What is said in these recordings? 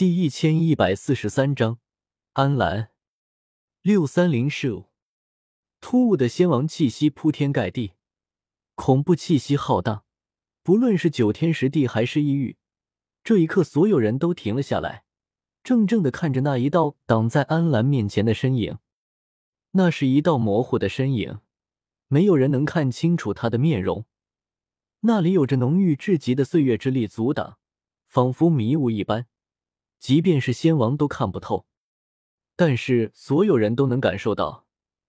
第一千一百四十三章，安澜六三零 show。突兀的仙王气息铺天盖地，恐怖气息浩荡。不论是九天十地还是异域，这一刻所有人都停了下来，怔怔的看着那一道挡在安澜面前的身影。那是一道模糊的身影，没有人能看清楚他的面容。那里有着浓郁至极的岁月之力阻挡，仿佛迷雾一般。即便是仙王都看不透，但是所有人都能感受到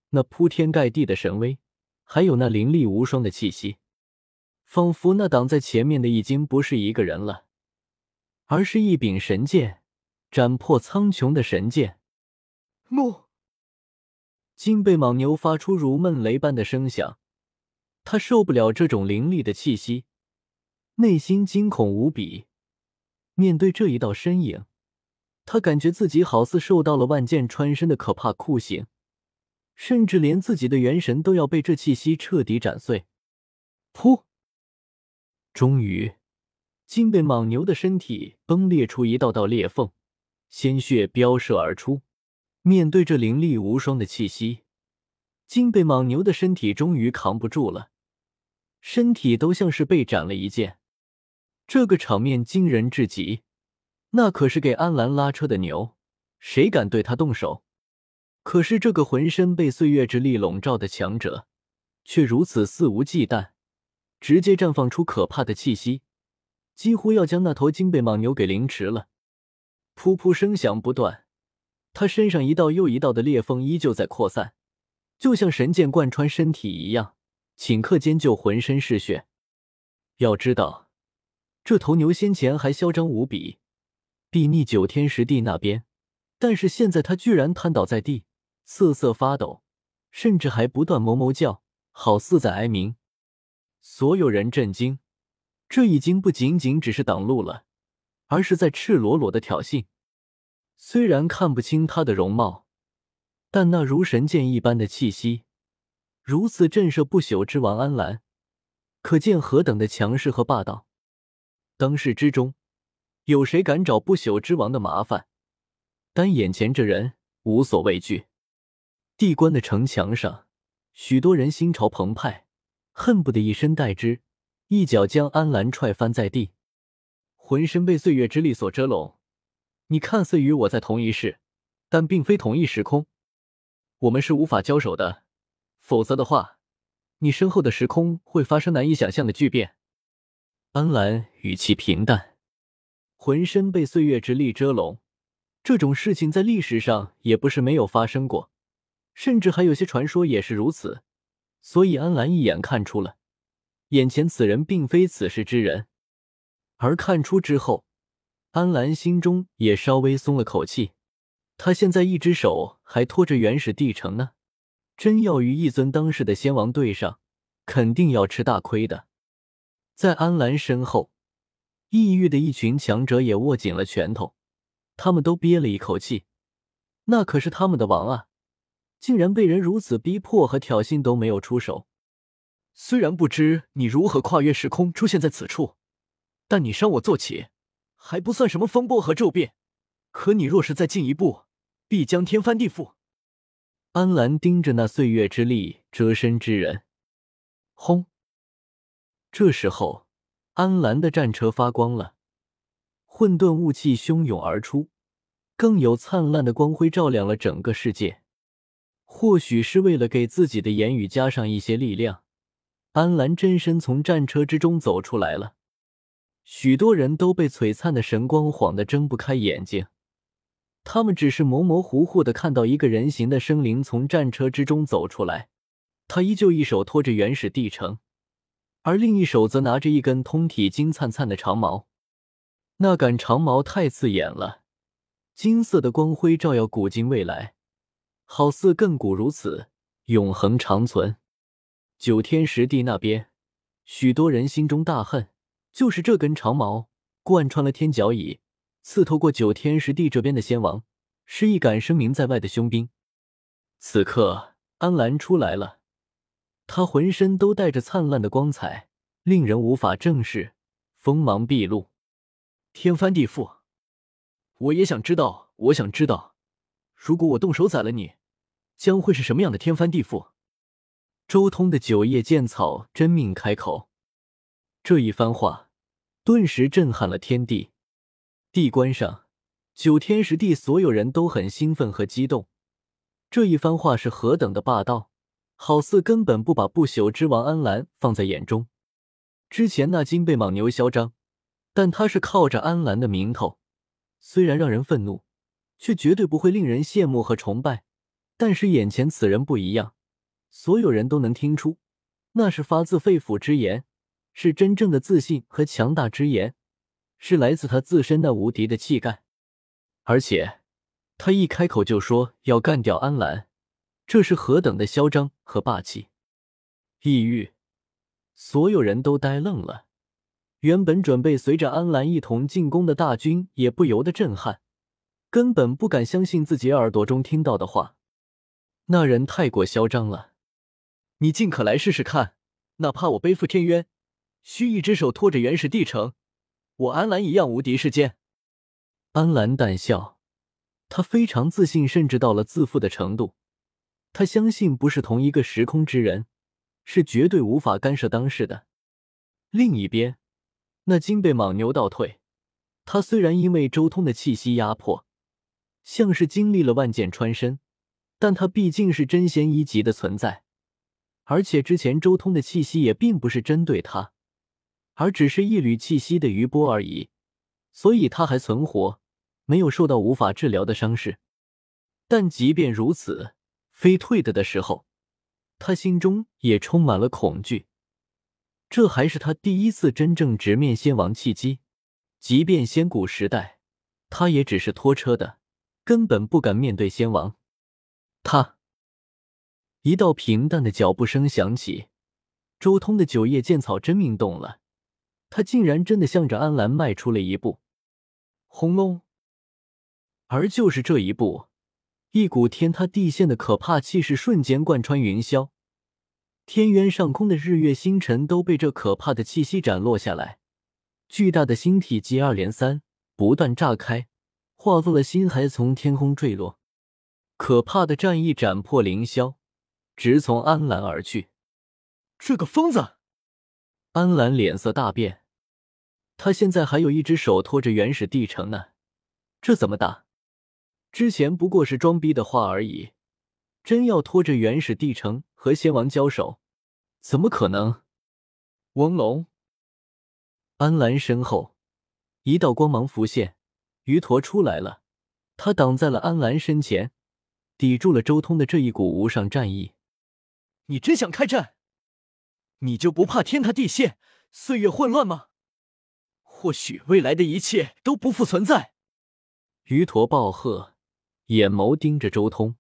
那铺天盖地的神威，还有那凌厉无双的气息，仿佛那挡在前面的已经不是一个人了，而是一柄神剑，斩破苍穹的神剑。木金背蟒牛发出如闷雷般的声响，他受不了这种凌厉的气息，内心惊恐无比。面对这一道身影。他感觉自己好似受到了万箭穿身的可怕酷刑，甚至连自己的元神都要被这气息彻底斩碎。噗！终于，金背蟒牛的身体崩裂出一道道裂缝，鲜血飙射而出。面对这凌厉无双的气息，金背蟒牛的身体终于扛不住了，身体都像是被斩了一剑。这个场面惊人至极。那可是给安澜拉车的牛，谁敢对他动手？可是这个浑身被岁月之力笼罩的强者，却如此肆无忌惮，直接绽放出可怕的气息，几乎要将那头金背蟒牛给凌迟了。噗噗声响不断，他身上一道又一道的裂缝依旧在扩散，就像神剑贯穿身体一样，顷刻间就浑身是血。要知道，这头牛先前还嚣张无比。睥睨九天十地那边，但是现在他居然瘫倒在地，瑟瑟发抖，甚至还不断哞哞叫，好似在哀鸣。所有人震惊，这已经不仅仅只是挡路了，而是在赤裸裸的挑衅。虽然看不清他的容貌，但那如神剑一般的气息，如此震慑不朽之王安澜，可见何等的强势和霸道。当世之中。有谁敢找不朽之王的麻烦？但眼前这人无所畏惧。地关的城墙上，许多人心潮澎湃，恨不得以身代之，一脚将安澜踹翻在地。浑身被岁月之力所遮拢，你看似与我在同一世，但并非同一时空。我们是无法交手的，否则的话，你身后的时空会发生难以想象的巨变。安澜语气平淡。浑身被岁月之力遮拢，这种事情在历史上也不是没有发生过，甚至还有些传说也是如此。所以安澜一眼看出了，眼前此人并非此世之人。而看出之后，安澜心中也稍微松了口气。他现在一只手还托着原始帝城呢，真要与一尊当世的仙王对上，肯定要吃大亏的。在安澜身后。异域的一群强者也握紧了拳头，他们都憋了一口气。那可是他们的王啊，竟然被人如此逼迫和挑衅都没有出手。虽然不知你如何跨越时空出现在此处，但你伤我坐骑，还不算什么风波和骤变。可你若是再进一步，必将天翻地覆。安澜盯着那岁月之力遮身之人，轰！这时候。安澜的战车发光了，混沌雾气汹涌而出，更有灿烂的光辉照亮了整个世界。或许是为了给自己的言语加上一些力量，安澜真身从战车之中走出来了。许多人都被璀璨的神光晃得睁不开眼睛，他们只是模模糊糊的看到一个人形的生灵从战车之中走出来，他依旧一手托着原始地城。而另一手则拿着一根通体金灿灿的长矛，那杆长矛太刺眼了，金色的光辉照耀古今未来，好似亘古如此，永恒长存。九天十地那边，许多人心中大恨，就是这根长矛贯穿了天角椅，刺透过九天十地这边的仙王，是一杆声名在外的凶兵。此刻，安澜出来了。他浑身都带着灿烂的光彩，令人无法正视，锋芒毕露，天翻地覆。我也想知道，我想知道，如果我动手宰了你，将会是什么样的天翻地覆？周通的九叶剑草真命开口，这一番话顿时震撼了天地。地关上，九天十地所有人都很兴奋和激动。这一番话是何等的霸道，好似根本不把不朽之王安澜放在眼中。之前那金背莽牛嚣张，但他是靠着安澜的名头。虽然让人愤怒，却绝对不会令人羡慕和崇拜。但是眼前此人不一样，所有人都能听出，那是发自肺腑之言，是真正的自信和强大之言，是来自他自身那无敌的气概。而且，他一开口就说要干掉安澜，这是何等的嚣张和霸气！异域，所有人都呆愣了。原本准备随着安澜一同进攻的大军也不由得震撼，根本不敢相信自己耳朵中听到的话。那人太过嚣张了，你尽可来试试看，哪怕我背负天渊，需一只手托着原始地城，我安澜一样无敌世间。安澜淡笑，他非常自信，甚至到了自负的程度。他相信不是同一个时空之人，是绝对无法干涉当事的。另一边。那金背莽牛倒退，他虽然因为周通的气息压迫，像是经历了万箭穿身，但他毕竟是真仙一级的存在，而且之前周通的气息也并不是针对他，而只是一缕气息的余波而已，所以他还存活，没有受到无法治疗的伤势。但即便如此，飞退的的时候，他心中也充满了恐惧。这还是他第一次真正直面仙王契机，即便仙古时代，他也只是拖车的，根本不敢面对仙王。他一道平淡的脚步声响起，周通的九叶剑草真命动了，他竟然真的向着安澜迈出了一步。轰隆！而就是这一步，一股天塌地陷的可怕气势瞬间贯穿云霄。天渊上空的日月星辰都被这可怕的气息斩落下来，巨大的星体接二连三不断炸开，化作了星海从天空坠落。可怕的战意斩破凌霄，直从安澜而去。这个疯子！安澜脸色大变，他现在还有一只手托着原始地城呢，这怎么打？之前不过是装逼的话而已，真要拖着原始帝城和仙王交手？怎么可能？翁龙，安澜身后一道光芒浮现，鱼陀出来了，他挡在了安澜身前，抵住了周通的这一股无上战意。你真想开战？你就不怕天塌地陷、岁月混乱吗？或许未来的一切都不复存在。鱼驼暴喝，眼眸盯着周通。